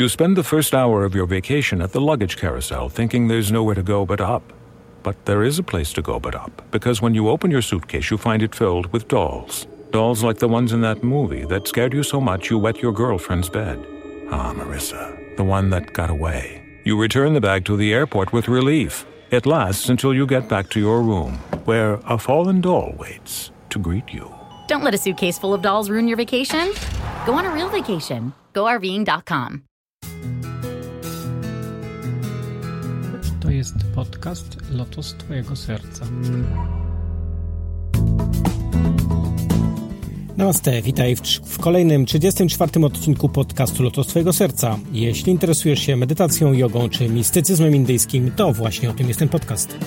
You spend the first hour of your vacation at the luggage carousel thinking there's nowhere to go but up. But there is a place to go but up, because when you open your suitcase, you find it filled with dolls. Dolls like the ones in that movie that scared you so much you wet your girlfriend's bed. Ah, Marissa, the one that got away. You return the bag to the airport with relief. It lasts until you get back to your room, where a fallen doll waits to greet you. Don't let a suitcase full of dolls ruin your vacation. Go on a real vacation. GoRVing.com. To jest podcast Lotos Twojego Serca. Namaste, witaj w, w, kolejnym 34 odcinku podcastu Lotos Twojego Serca. Jeśli interesujesz się medytacją, jogą czy mistycyzmem indyjskim, to właśnie o tym jest ten podcast.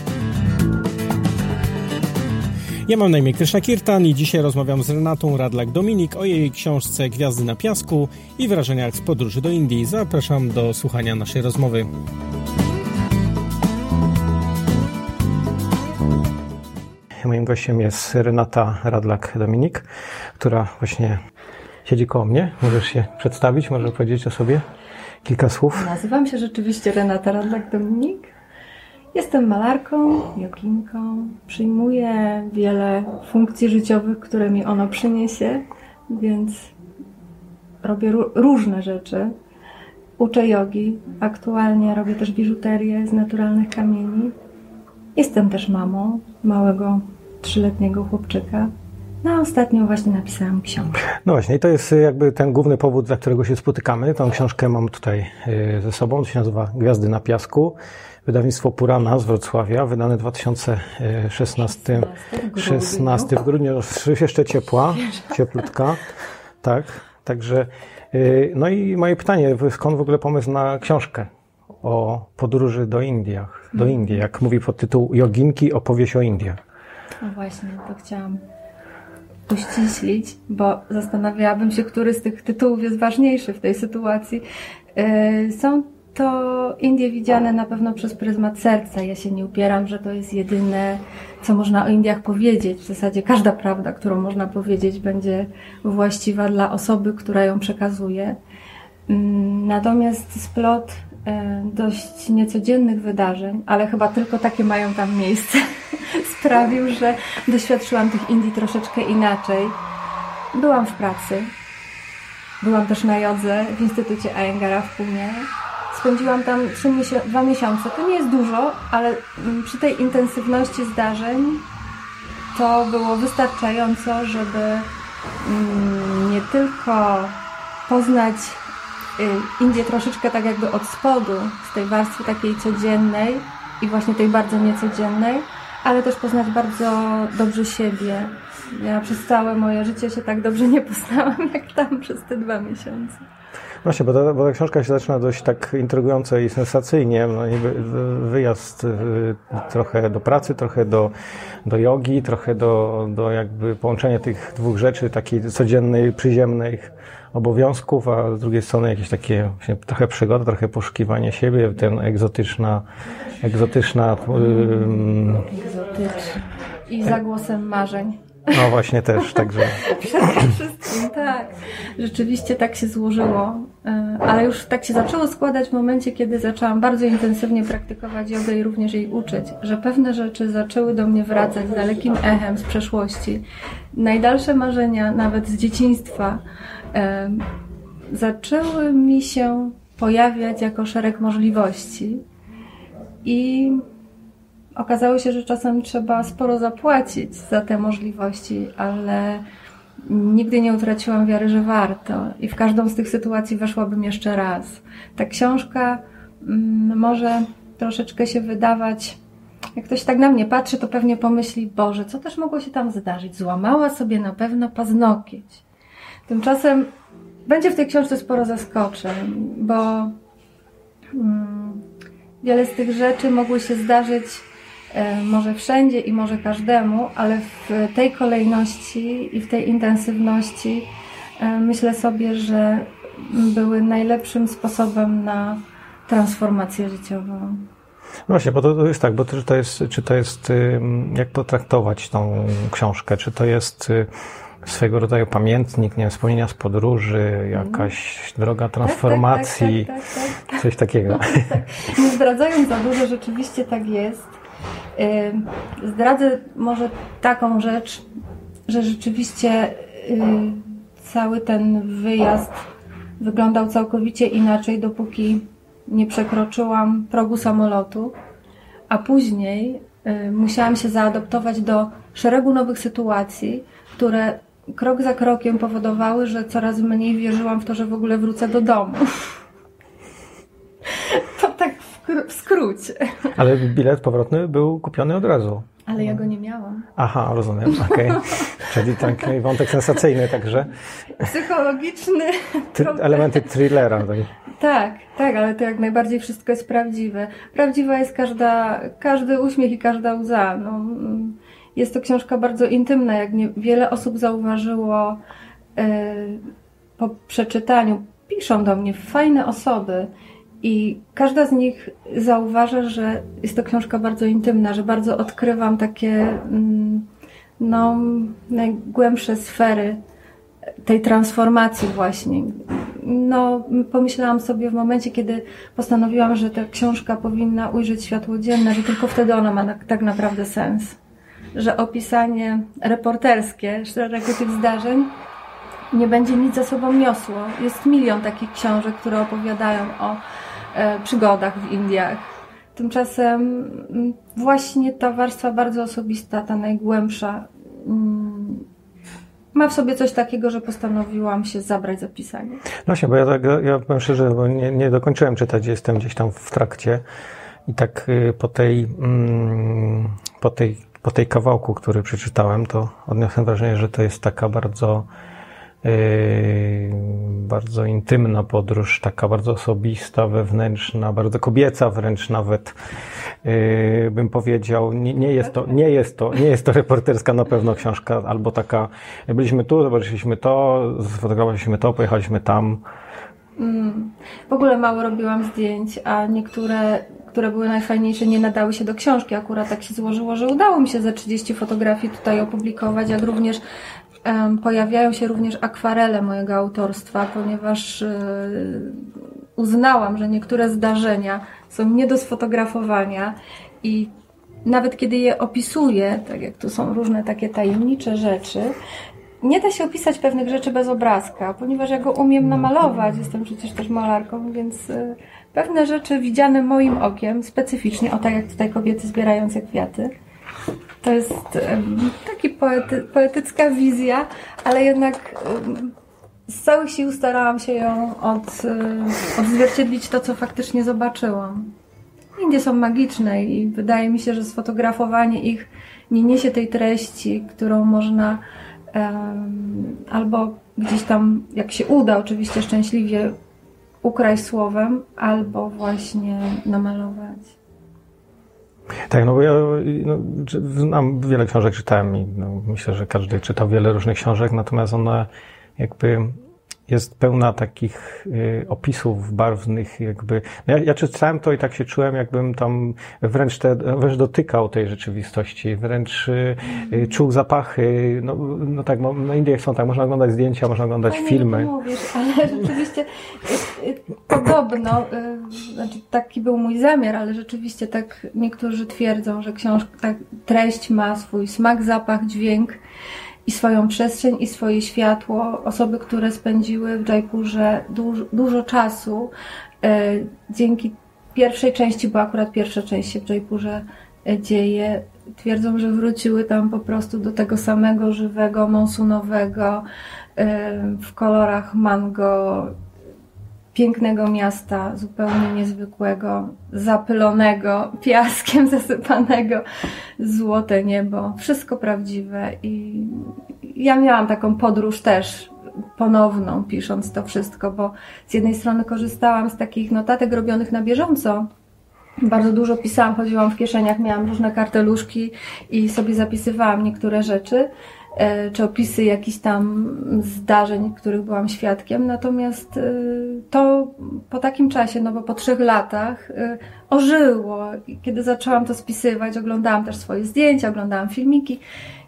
Ja mam na imię Kryszna Kirtan i dzisiaj rozmawiam z Renatą Radlak-Dominik o jej książce Gwiazdy na piasku i wrażeniach z podróży do Indii. Zapraszam do słuchania naszej rozmowy. Moim gościem jest Renata Radlak-Dominik, która właśnie siedzi koło mnie. Możesz się przedstawić, może powiedzieć o sobie kilka słów? Nazywam się rzeczywiście Renata Radlak-Dominik. Jestem malarką, joginką. Przyjmuję wiele funkcji życiowych, które mi ono przyniesie, więc robię różne rzeczy. Uczę jogi. Aktualnie robię też biżuterię z naturalnych kamieni. Jestem też mamą małego trzyletniego chłopczyka. No ostatnio właśnie napisałam książkę. No właśnie, i to jest jakby ten główny powód, dla którego się spotykamy. Tą książkę mam tutaj y, ze sobą, to się nazywa Gwiazdy na piasku. Wydawnictwo Purana z Wrocławia, wydane w 2016 16 w grudniu. Jeszcze ciepła, cieplutka. Tak, także. Y, no i moje pytanie, skąd w ogóle pomysł na książkę o podróży do Indiach, do mhm. Indii, jak mówi podtytuł Joginki, opowieść o Indiach. No właśnie, to chciałam uściślić, bo zastanawiałabym się, który z tych tytułów jest ważniejszy w tej sytuacji. Y, są to Indie widziane na pewno przez pryzmat serca. Ja się nie upieram, że to jest jedyne, co można o Indiach powiedzieć. W zasadzie każda prawda, którą można powiedzieć, będzie właściwa dla osoby, która ją przekazuje. Mm, natomiast splot e, dość niecodziennych wydarzeń, ale chyba tylko takie mają tam miejsce, sprawił, że doświadczyłam tych Indii troszeczkę inaczej. Byłam w pracy. Byłam też na jodze w Instytucie Ayengara w Pumie Spędziłam tam dwa miesiące. To nie jest dużo, ale mm, przy tej intensywności zdarzeń to było wystarczająco, żeby mm, nie tylko poznać y, Indię troszeczkę tak jakby od spodu, z tej warstwy takiej codziennej i właśnie tej bardzo niecodziennej, ale też poznać bardzo dobrze siebie. Ja przez całe moje życie się tak dobrze nie poznałam, jak tam przez te dwa miesiące. Właśnie, bo ta, bo ta książka się zaczyna dość tak intrygująco i sensacyjnie. No, wyjazd y, trochę do pracy, trochę do, do jogi, trochę do, do jakby połączenia tych dwóch rzeczy, takiej codziennej, przyziemnych obowiązków, a z drugiej strony jakieś takie właśnie trochę przygoda, trochę poszukiwanie siebie, ten egzotyczna, egzotyczna... Egzotyczna. I za głosem marzeń. No właśnie też, także. Przede wszystkim, tak. Rzeczywiście tak się złożyło, e, ale już tak się zaczęło składać w momencie, kiedy zaczęłam bardzo intensywnie praktykować jogę i również jej uczyć, że pewne rzeczy zaczęły do mnie wracać z dalekim echem z przeszłości. Najdalsze marzenia, nawet z dzieciństwa, e, zaczęły mi się pojawiać jako szereg możliwości. I Okazało się, że czasem trzeba sporo zapłacić za te możliwości, ale nigdy nie utraciłam wiary, że warto i w każdą z tych sytuacji weszłabym jeszcze raz. Ta książka mm, może troszeczkę się wydawać, jak ktoś tak na mnie patrzy, to pewnie pomyśli, Boże, co też mogło się tam zdarzyć? Złamała sobie na pewno paznokieć. Tymczasem będzie w tej książce sporo zaskoczeń, bo mm, wiele z tych rzeczy mogło się zdarzyć może wszędzie i może każdemu, ale w tej kolejności i w tej intensywności e, myślę sobie, że były najlepszym sposobem na transformację życiową. No właśnie, bo to, jest tak, bo to jest, czy to jest, jak potraktować tą książkę, czy to jest swego rodzaju pamiętnik, nie wiem, wspomnienia z podróży, jakaś droga transformacji, Tak, tak, tak, tak, tak. coś takiego. Nie zdradzając za dużo, rzeczywiście tak jest. Zdradzę może taką rzecz, że rzeczywiście y, cały ten wyjazd wyglądał całkowicie inaczej, dopóki nie przekroczyłam progu samolotu, a później y, musiałam się zaadoptować do szeregu nowych sytuacji, które krok za krokiem powodowały, że coraz mniej wierzyłam w to, że w ogóle wrócę do domu. To tak w, kró- Ale bilet powrotny był kupiony od razu. Ale ja go nie miałam. Aha, rozumiem, okej. Czyli taki wątek sensacyjny także. Psychologiczny. Ty, elementy thrillera. Tak. Tak, tak, ale to jak najbardziej wszystko jest prawdziwe. Prawdziwa jest każda, każdy uśmiech i każda łza. No, mm, jest to książka bardzo intymna, jak nie, wiele osób zauważyło e, po przeczytaniu. Piszą do mnie fajne osoby i każda z nich zauważa, że jest to książka bardzo intymna, że bardzo odkrywam takie mm, no, najgłębsze sfery tej transformacji właśnie. No, pomyślałam sobie w momencie, kiedy postanowiłam, że ta książka powinna ujrzeć światło dzienne, że tylko wtedy ona ma tak naprawdę sens. Że opisanie reporterskie szeregu tych zdarzeń nie będzie nic za sobą niosło. Jest milion takich książek, które opowiadają o przygodach w Indiach. Tymczasem mm, właśnie ta warstwa bardzo osobista, ta najgłębsza, mm, ma w sobie coś takiego, że postanowiłam się zabrać za pisanie. No właśnie, bo ja, tak, ja powiem szczerze, bo nie, nie dokończyłem czytać, jestem gdzieś tam w trakcie i tak y, po tej, mm, po tej, po tej kawałku, który przeczytałem, to odniosłem wrażenie, że to jest taka bardzo bardzo intymna podróż, taka bardzo osobista, wewnętrzna, bardzo kobieca wręcz nawet, y, bym powiedział. Nie, nie, jest to, nie, jest to, nie jest to reporterska na pewno książka, albo taka, byliśmy tu, zobaczyliśmy to, sfotografowaliśmy to, pojechaliśmy tam. W ogóle mało robiłam zdjęć, a niektóre, które były najfajniejsze, nie nadały się do książki. Akurat tak się złożyło, że udało mi się ze 30 fotografii tutaj opublikować, jak również pojawiają się również akwarele mojego autorstwa, ponieważ e, uznałam, że niektóre zdarzenia są nie do sfotografowania i nawet kiedy je opisuję, tak jak tu są różne takie tajemnicze rzeczy, nie da się opisać pewnych rzeczy bez obrazka, ponieważ ja go umiem namalować, jestem przecież też malarką, więc y, pewne rzeczy widziane moim okiem, specyficznie, o tak jak tutaj kobiety zbierające kwiaty, to jest taki poety, poetycka wizja, ale jednak z całych sił starałam się ją od, odzwierciedlić to, co faktycznie zobaczyłam. Indie są magiczne i wydaje mi się, że sfotografowanie ich nie niesie tej treści, którą można em, albo gdzieś tam, jak się uda, oczywiście szczęśliwie ukraść słowem, albo właśnie namalować. Tak, no bo ja no, znam wiele książek, czytałem i no, myślę, że każdy czytał wiele różnych książek, natomiast ona jakby jest pełna takich y, opisów barwnych, jakby. No ja, ja czytałem to i tak się czułem, jakbym tam wręcz, te, wręcz dotykał tej rzeczywistości, wręcz y, y, czuł zapachy. No, no tak, no, na Indiach są tak, można oglądać zdjęcia, można oglądać Fajnie, filmy. mówisz, ale rzeczywiście y, podobno, y, znaczy taki był mój zamiar, ale rzeczywiście tak niektórzy twierdzą, że książka, tak, treść ma swój smak, zapach, dźwięk i swoją przestrzeń i swoje światło. Osoby, które spędziły w Jaipurze dużo, dużo czasu, y, dzięki pierwszej części, bo akurat pierwsza część się w Jaipurze y, dzieje, twierdzą, że wróciły tam po prostu do tego samego żywego, monsunowego, w kolorach mango, pięknego miasta, zupełnie niezwykłego, zapylonego, piaskiem zasypanego, złote niebo, wszystko prawdziwe i ja miałam taką podróż też ponowną, pisząc to wszystko, bo z jednej strony korzystałam z takich notatek robionych na bieżąco, bardzo dużo pisałam, chodziłam w kieszeniach, miałam różne karteluszki i sobie zapisywałam niektóre rzeczy. E, czy opisy jakichś tam zdarzeń, których byłam świadkiem. Natomiast e, to po takim czasie, no bo po trzech latach, e, ożyło. Kiedy zaczęłam to spisywać, oglądałam też swoje zdjęcia, oglądałam filmiki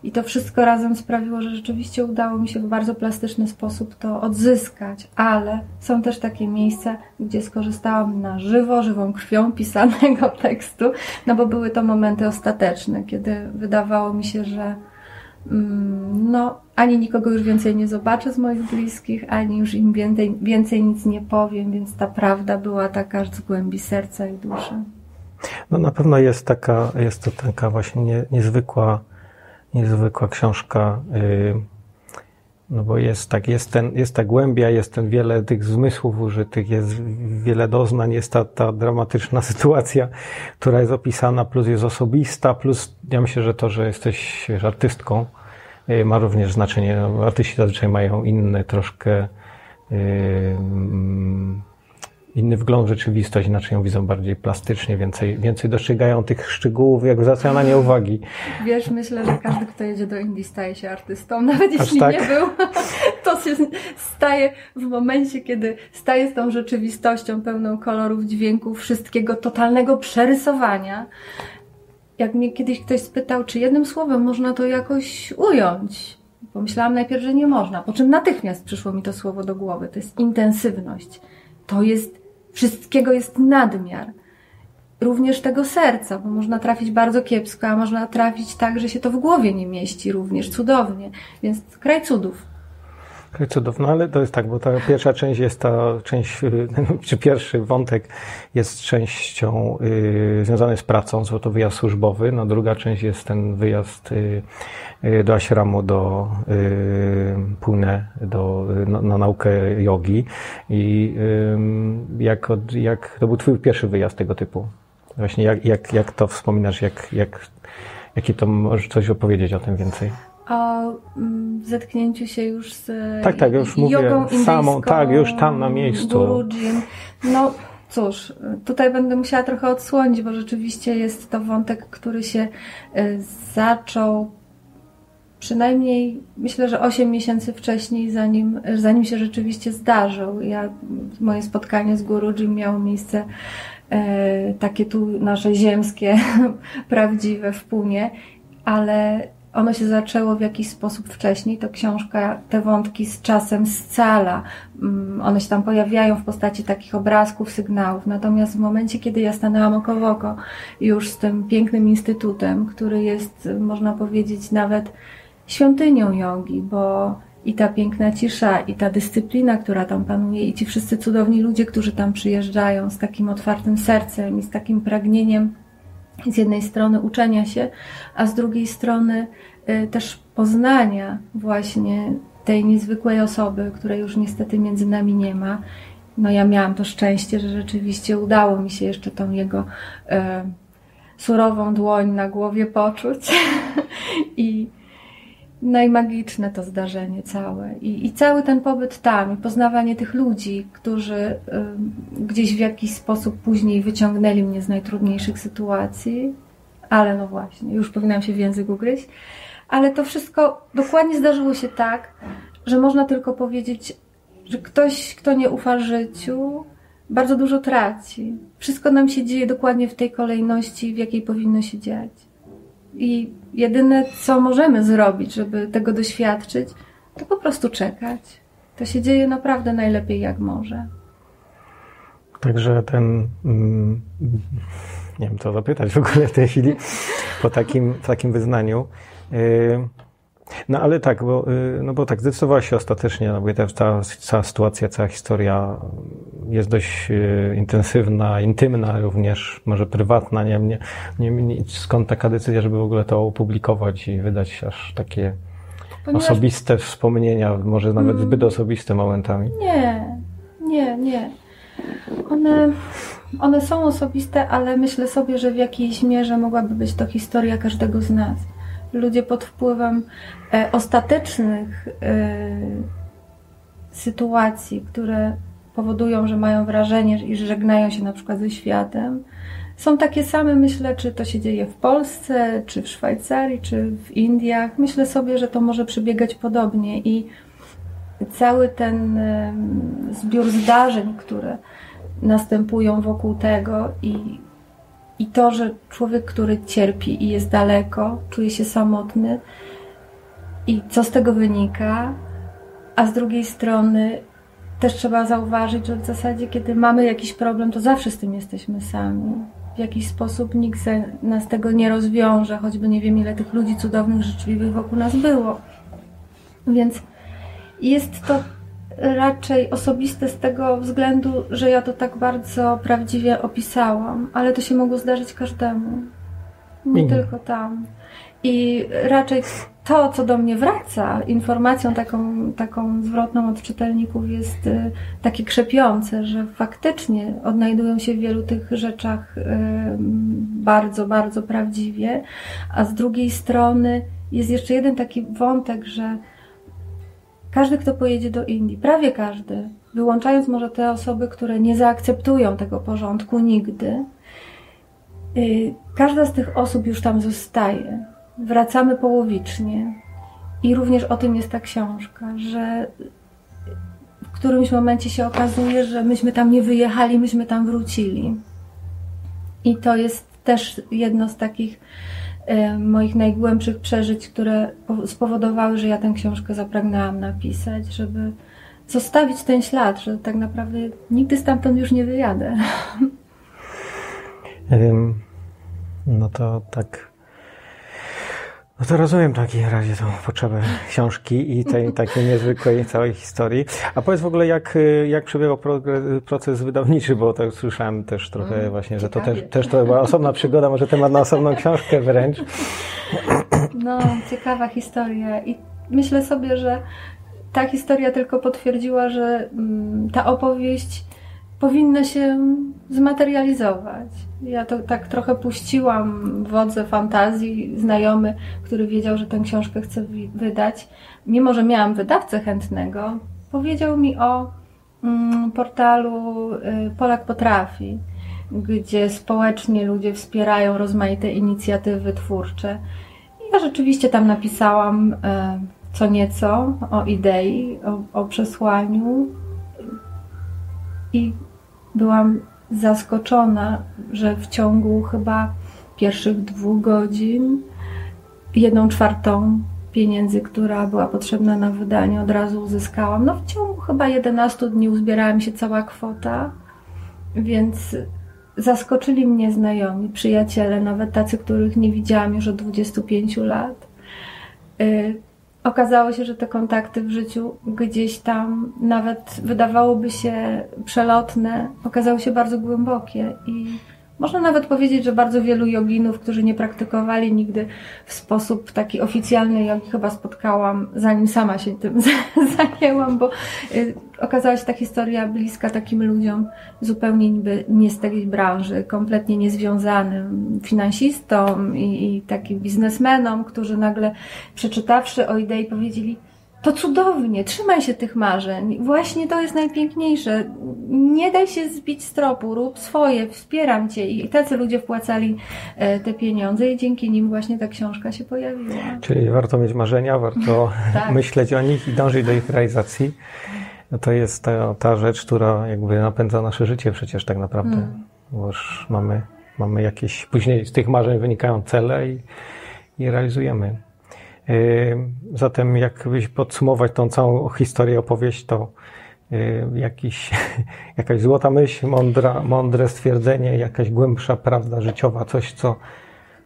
i to wszystko razem sprawiło, że rzeczywiście udało mi się w bardzo plastyczny sposób to odzyskać, ale są też takie miejsca, gdzie skorzystałam na żywo, żywą krwią pisanego tekstu, no bo były to momenty ostateczne, kiedy wydawało mi się, że no, ani nikogo już więcej nie zobaczę z moich bliskich, ani już im więcej, więcej nic nie powiem, więc ta prawda była taka z głębi serca i duszy. No na pewno jest taka, jest to taka właśnie nie, niezwykła niezwykła książka, y, no bo jest tak, jest, ten, jest ta głębia, jest ten wiele tych zmysłów użytych, jest wiele doznań, jest ta, ta dramatyczna sytuacja, która jest opisana, plus jest osobista, plus ja myślę, że to, że jesteś artystką, y, ma również znaczenie. No, artyści zazwyczaj mają inne troszkę yy, inny wgląd w rzeczywistość, inaczej ją widzą bardziej plastycznie, więcej, więcej dostrzegają tych szczegółów, jak zwracają na nie uwagi. Wiesz, myślę, że każdy, kto jedzie do Indii, staje się artystą. Nawet Aż jeśli tak? nie był, to się staje w momencie, kiedy staje z tą rzeczywistością pełną kolorów, dźwięków, wszystkiego, totalnego przerysowania. Jak mnie kiedyś ktoś spytał, czy jednym słowem można to jakoś ująć, Pomyślałam najpierw, że nie można, po czym natychmiast przyszło mi to słowo do głowy. To jest intensywność. To jest Wszystkiego jest nadmiar. Również tego serca, bo można trafić bardzo kiepsko, a można trafić tak, że się to w głowie nie mieści również cudownie. Więc kraj cudów. Kraj cudów, no ale to jest tak, bo ta pierwsza część jest ta część, czy pierwszy wątek jest częścią yy, związany z pracą, co to wyjazd służbowy, no druga część jest ten wyjazd yy, Y, do ashramu, do y, Pune, do, na, na naukę jogi. I jak, jak to był Twój pierwszy wyjazd tego typu? Właśnie jak, jak, jak to wspominasz, jak, jak, jakie to możesz coś opowiedzieć o tym więcej? O mm, zetknięciu się już z tak, tak, już mówię samą, tak, już tam na miejscu. Gurujin. No cóż, tutaj będę musiała trochę odsłonić, bo rzeczywiście jest to wątek, który się y, zaczął przynajmniej myślę, że 8 miesięcy wcześniej, zanim, zanim się rzeczywiście zdarzył. Ja, moje spotkanie z Jim miało miejsce e, takie tu nasze ziemskie, prawdziwe w Punie, ale ono się zaczęło w jakiś sposób wcześniej. To książka te wątki z czasem scala. Mm, one się tam pojawiają w postaci takich obrazków, sygnałów. Natomiast w momencie, kiedy ja stanęłam oko w oko już z tym pięknym instytutem, który jest, można powiedzieć, nawet świątynią jogi, bo i ta piękna cisza, i ta dyscyplina, która tam panuje, i ci wszyscy cudowni ludzie, którzy tam przyjeżdżają z takim otwartym sercem i z takim pragnieniem z jednej strony uczenia się, a z drugiej strony y, też poznania właśnie tej niezwykłej osoby, której już niestety między nami nie ma. No ja miałam to szczęście, że rzeczywiście udało mi się jeszcze tą jego y, surową dłoń na głowie poczuć i najmagiczne to zdarzenie całe. I, I, cały ten pobyt tam, i poznawanie tych ludzi, którzy y, gdzieś w jakiś sposób później wyciągnęli mnie z najtrudniejszych sytuacji, ale no właśnie, już powinnam się w język ugryźć, ale to wszystko dokładnie zdarzyło się tak, że można tylko powiedzieć, że ktoś, kto nie ufa życiu, bardzo dużo traci. Wszystko nam się dzieje dokładnie w tej kolejności, w jakiej powinno się dziać. I jedyne, co możemy zrobić, żeby tego doświadczyć, to po prostu czekać. To się dzieje naprawdę najlepiej, jak może. Także ten. Mm, nie wiem, co zapytać w ogóle w tej chwili, po takim, takim wyznaniu. Y, no ale tak, bo, y, no bo tak, zdecydowała się ostatecznie, no bo ta cała, cała sytuacja, cała historia jest dość y, intensywna, intymna również, może prywatna, nie, nie, nie, nie skąd taka decyzja, żeby w ogóle to opublikować i wydać aż takie Ponieważ... osobiste wspomnienia, może nawet hmm. zbyt osobiste momentami? Nie, nie, nie. One, one są osobiste, ale myślę sobie, że w jakiejś mierze mogłaby być to historia każdego z nas ludzie pod wpływem e, ostatecznych e, sytuacji, które powodują, że mają wrażenie i że żegnają się na przykład ze światem, są takie same, myślę, czy to się dzieje w Polsce, czy w Szwajcarii, czy w Indiach. Myślę sobie, że to może przebiegać podobnie i cały ten zbiór zdarzeń, które następują wokół tego i, i to, że człowiek, który cierpi i jest daleko, czuje się samotny i co z tego wynika, a z drugiej strony też trzeba zauważyć, że w zasadzie, kiedy mamy jakiś problem, to zawsze z tym jesteśmy sami. W jakiś sposób nikt nas tego nie rozwiąże, choćby nie wiem, ile tych ludzi cudownych, życzliwych wokół nas było. Więc jest to raczej osobiste z tego względu, że ja to tak bardzo prawdziwie opisałam, ale to się mogło zdarzyć każdemu. Nie mhm. tylko tam. I raczej to, co do mnie wraca, informacją taką, taką zwrotną od czytelników jest y, takie krzepiące, że faktycznie odnajdują się w wielu tych rzeczach y, bardzo, bardzo prawdziwie, a z drugiej strony jest jeszcze jeden taki wątek, że każdy, kto pojedzie do Indii, prawie każdy, wyłączając może te osoby, które nie zaakceptują tego porządku nigdy, y, każda z tych osób już tam zostaje wracamy połowicznie. I również o tym jest ta książka, że w którymś momencie się okazuje, że myśmy tam nie wyjechali, myśmy tam wrócili. I to jest też jedno z takich moich najgłębszych przeżyć, które spowodowały, że ja tę książkę zapragnęłam napisać, żeby zostawić ten ślad, że tak naprawdę nigdy stamtąd już nie wyjadę. No to tak no to rozumiem w takim razie tą potrzebę książki i tej takiej niezwykłej całej historii. A powiedz w ogóle, jak, jak przebiegał proces wydawniczy, bo tak słyszałem też trochę mm, właśnie, że to też, też to była osobna przygoda, może temat na osobną książkę wręcz. No, ciekawa historia i myślę sobie, że ta historia tylko potwierdziła, że mm, ta opowieść powinna się zmaterializować. Ja to tak trochę puściłam wodze fantazji, znajomy, który wiedział, że tę książkę chcę wydać. Mimo, że miałam wydawcę chętnego, powiedział mi o mm, portalu y, Polak Potrafi, gdzie społecznie ludzie wspierają rozmaite inicjatywy twórcze. Ja rzeczywiście tam napisałam y, co nieco o idei, o, o przesłaniu i byłam zaskoczona, że w ciągu chyba pierwszych dwóch godzin jedną czwartą pieniędzy, która była potrzebna na wydanie, od razu uzyskałam. No w ciągu chyba 11 dni uzbierała mi się cała kwota, więc zaskoczyli mnie znajomi, przyjaciele, nawet tacy, których nie widziałam już od 25 lat. Okazało się, że te kontakty w życiu gdzieś tam nawet wydawałoby się przelotne, okazały się bardzo głębokie i można nawet powiedzieć, że bardzo wielu joginów, którzy nie praktykowali nigdy w sposób taki oficjalny jogi, chyba spotkałam, zanim sama się tym zajęłam, bo y, okazała się ta historia bliska takim ludziom zupełnie niby nie z tej branży, kompletnie niezwiązanym finansistom i, i takim biznesmenom, którzy nagle przeczytawszy o idei powiedzieli, to cudownie, trzymaj się tych marzeń. Właśnie to jest najpiękniejsze. Nie daj się zbić z tropu, rób swoje, wspieram cię. I tacy ludzie wpłacali e, te pieniądze i dzięki nim właśnie ta książka się pojawiła. Czyli warto mieć marzenia, warto tak. myśleć o nich i dążyć do ich realizacji. No to jest ta, ta rzecz, która jakby napędza nasze życie przecież tak naprawdę. Hmm. Bo już mamy, mamy jakieś, później z tych marzeń wynikają cele i, i realizujemy. Zatem jakbyś podsumować tą całą historię, opowieść, to jakiś, jakaś złota myśl, mądra, mądre stwierdzenie, jakaś głębsza prawda życiowa, coś co,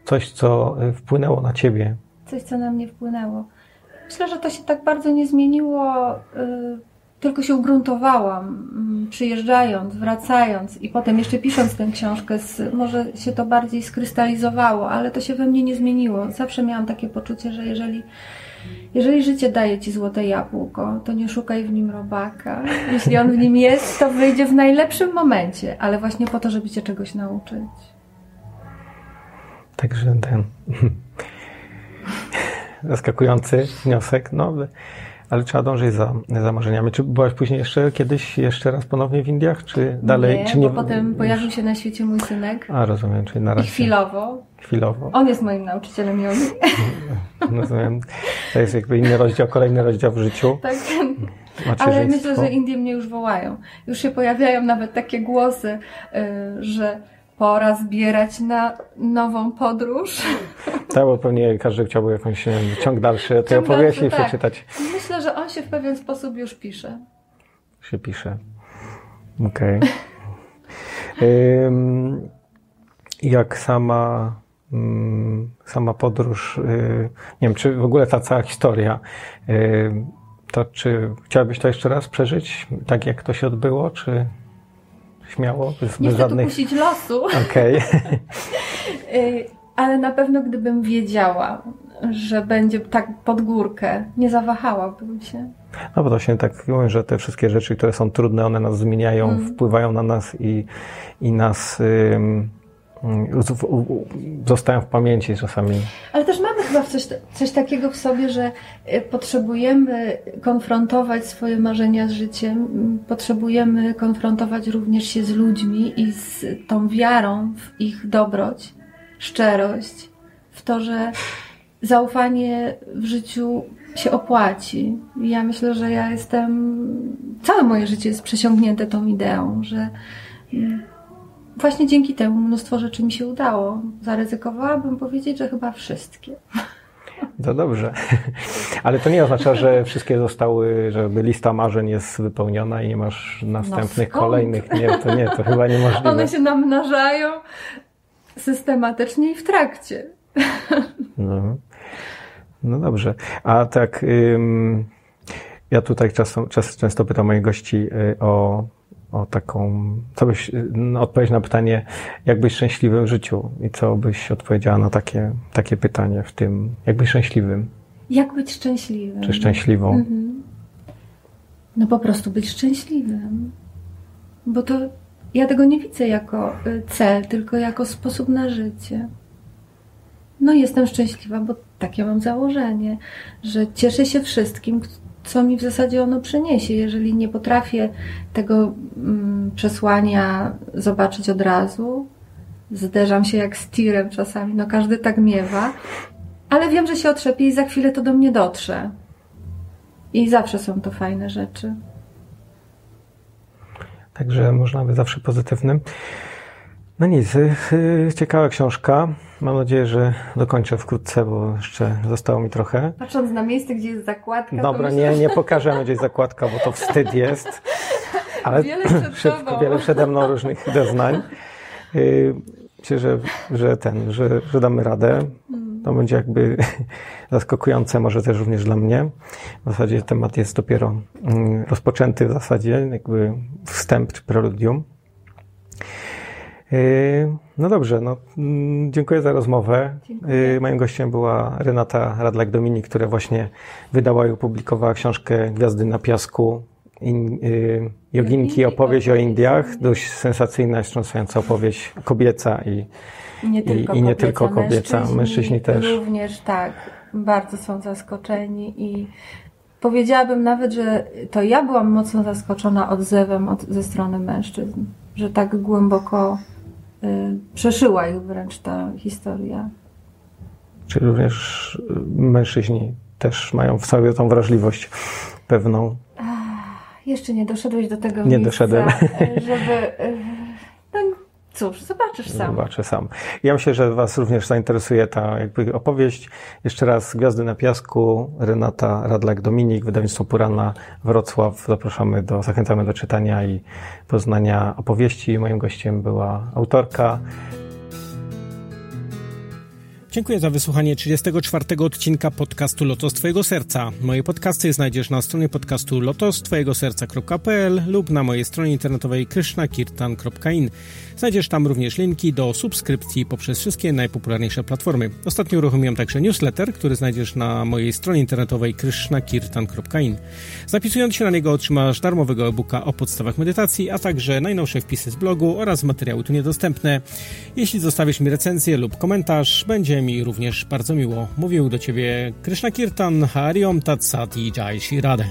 coś, co y, wpłynęło na ciebie. Coś, co na mnie wpłynęło. Myślę, że to się tak bardzo nie zmieniło y, tylko się ugruntowałam, mm, przyjeżdżając, wracając i potem jeszcze pisząc tę książkę, może się to bardziej skrystalizowało, ale to się we mnie nie zmieniło. Zawsze miałam takie poczucie, że jeżeli, jeżeli życie daje ci złote jabłko, to nie szukaj w nim robaka. Jeśli on w nim jest, to wyjdzie w najlepszym momencie, ale właśnie po to, żeby cię czegoś nauczyć. Także ten zaskakujący wniosek. No, Ale trzeba dążyć za, za marzeniami. Czy byłaś później jeszcze kiedyś, jeszcze raz ponownie w Indiach, czy dalej? Nie, czy nie... potem pojawił się na świecie mój synek. A, rozumiem, czyli na I razie. chwilowo. Chwilowo. On jest moim nauczycielem jogi. Rozumiem. To jest jakby inny rozdział, kolejny rozdział w życiu. Tak. Ale myślę, że Indie mnie już wołają. Już się pojawiają nawet takie głosy, y, że pora zbierać na nową podróż. Tak, bo pewnie każdy chciałby jakąś wiem, ciąg dalszy tej opowieści tak. przeczytać. Myślę, że on się w pewien sposób już pisze. Się pisze. Okej. Ym, Jak sama, ym, sama podróż, y, nie wiem, czy w ogóle ta cała historia, y, to czy chciałabyś to jeszcze raz przeżyć, tak jak to się odbyło, czy śmiało, bez, Nie chcę tu żadnych... kusić losu, Okej. y, ale na pewno gdybym wiedziała, że będzie tak pod górkę, nie zawahałabym się. No bo to się tak mówią, że te wszystkie rzeczy, które są trudne, one nas zmieniają, Mm. wpływają na nas i, i nas ym, zostają w pamięci czasami. Ale też mamy chyba coś, coś takiego w sobie, że y, potrzebujemy konfrontować swoje marzenia z życiem, potrzebujemy konfrontować również się z ludźmi i z tą wiarą w ich dobroć, szczerość, w to, że zaufanie w życiu się opłaci. Ja myślę, że ja jestem, całe moje życie jest przesiągnięte tą ideą, że mm, właśnie dzięki temu mnóstwo rzeczy mi się udało. Zaryzykowałabym powiedzieć, że chyba wszystkie. To dobrze. Ale to nie oznacza, że wszystkie zostały, żeby lista marzeń jest wypełniona i nie masz następnych, skąd? kolejnych. Nie, to nie, to chyba niemożliwe. One się namnażają systematycznie i w trakcie. No, no dobrze. A tak, ja tutaj czasem, czas, często pytam moich gości y, o, o taką, co byś, no, odpowiedź na pytanie, jak być szczęśliwym w życiu i co byś odpowiedziała na takie, takie pytanie w tym, jak być szczęśliwym, Jak być szczęśliwym? czy szczęśliwą. Mhm. No po prostu być szczęśliwym. Bo to ja tego nie widzę jako y, cel, tylko jako sposób na życie. No jestem szczęśliwa, bo takie mam założenie, że cieszę się wszystkim, co mi w zasadzie ono przyniesie. Jeżeli nie potrafię tego mm, przesłania zobaczyć od razu, zderzam się jak z tirem czasami, no każdy tak miewa, ale wiem, że się otrzepię i za chwilę to do mnie dotrze. I zawsze są to fajne rzeczy. Także można być zawsze pozytywnym. No nic, y, y, ciekawa książka. Mam nadzieję, że dokończę wkrótce, bo jeszcze zostało mi trochę. Patrząc na miejsce, gdzie jest zakładka, Dobra, myślę, nie, nie pokażemy gdzieś zakładka, bo to wstyd jest. Ale Wiele przed tobą. wiele przede mną różnych doznań. Yy, Myślę, że, że ten, że, że damy radę. Mm. To będzie jakby zaskakujące, może też również dla mnie. W zasadzie temat jest dopiero mm, rozpoczęty w zasadzie, jakby wstęp czy preludium. Yy, No dobrze, no, mm, dziękuję za rozmowę. Dziękuję. Yy, Moim gościem była Renata Radlak-Dominik, która właśnie wydała i opublikowała książkę Gwiazdy na piasku. In, yy, joginki, opowieść o Indiach. Dość sensacyjna, wstrząsająca opowieść kobieca i nie tylko i nie kobieca, tylko kobieca, mężczyźni też. Również tak, bardzo są zaskoczeni i powiedziałabym nawet, że to ja byłam mocno zaskoczona odzewem od, ze strony mężczyzn, że tak głęboko y, przeszyła ich wręcz ta historia. czy również y, mężczyźni też mają w sobie tą wrażliwość pewną. Jeszcze nie doszedłeś do tego Nie miejsca, doszedłem. y, żeby... cóż, zobaczysz sam. Zobaczę sam. Ja myślę, że Was również zainteresuje ta jakby opowieść. Jeszcze raz Gwiazdy na piasku, Renata Radlak-Dominik, wydawnictwo Purana, Wrocław. Zapraszamy do, zachęcamy do czytania i poznania opowieści. Moim gościem była autorka Dziękuję za wysłuchanie 34 odcinka podcastu Lotos Twojego Serca. Moje podcasty znajdziesz na stronie podcastu lotostwojegoserca.pl lub na mojej stronie internetowej krishnakirtan.in. Znajdziesz tam również linki do subskrypcji poprzez wszystkie najpopularniejsze platformy. Ostatnio uruchomiłem także newsletter, który znajdziesz na mojej stronie internetowej krishnakirtan.in. Zapisując się na niego otrzymasz darmowego e-booka o podstawach medytacji, a także najnowsze wpisy z blogu oraz materiały tu niedostępne. Jeśli zostawisz mi recenzję lub komentarz, będzie mi również bardzo miło. Mówił do Ciebie Krishna Kirtan, Hariom Tat Sat i Jai Shri Radhe.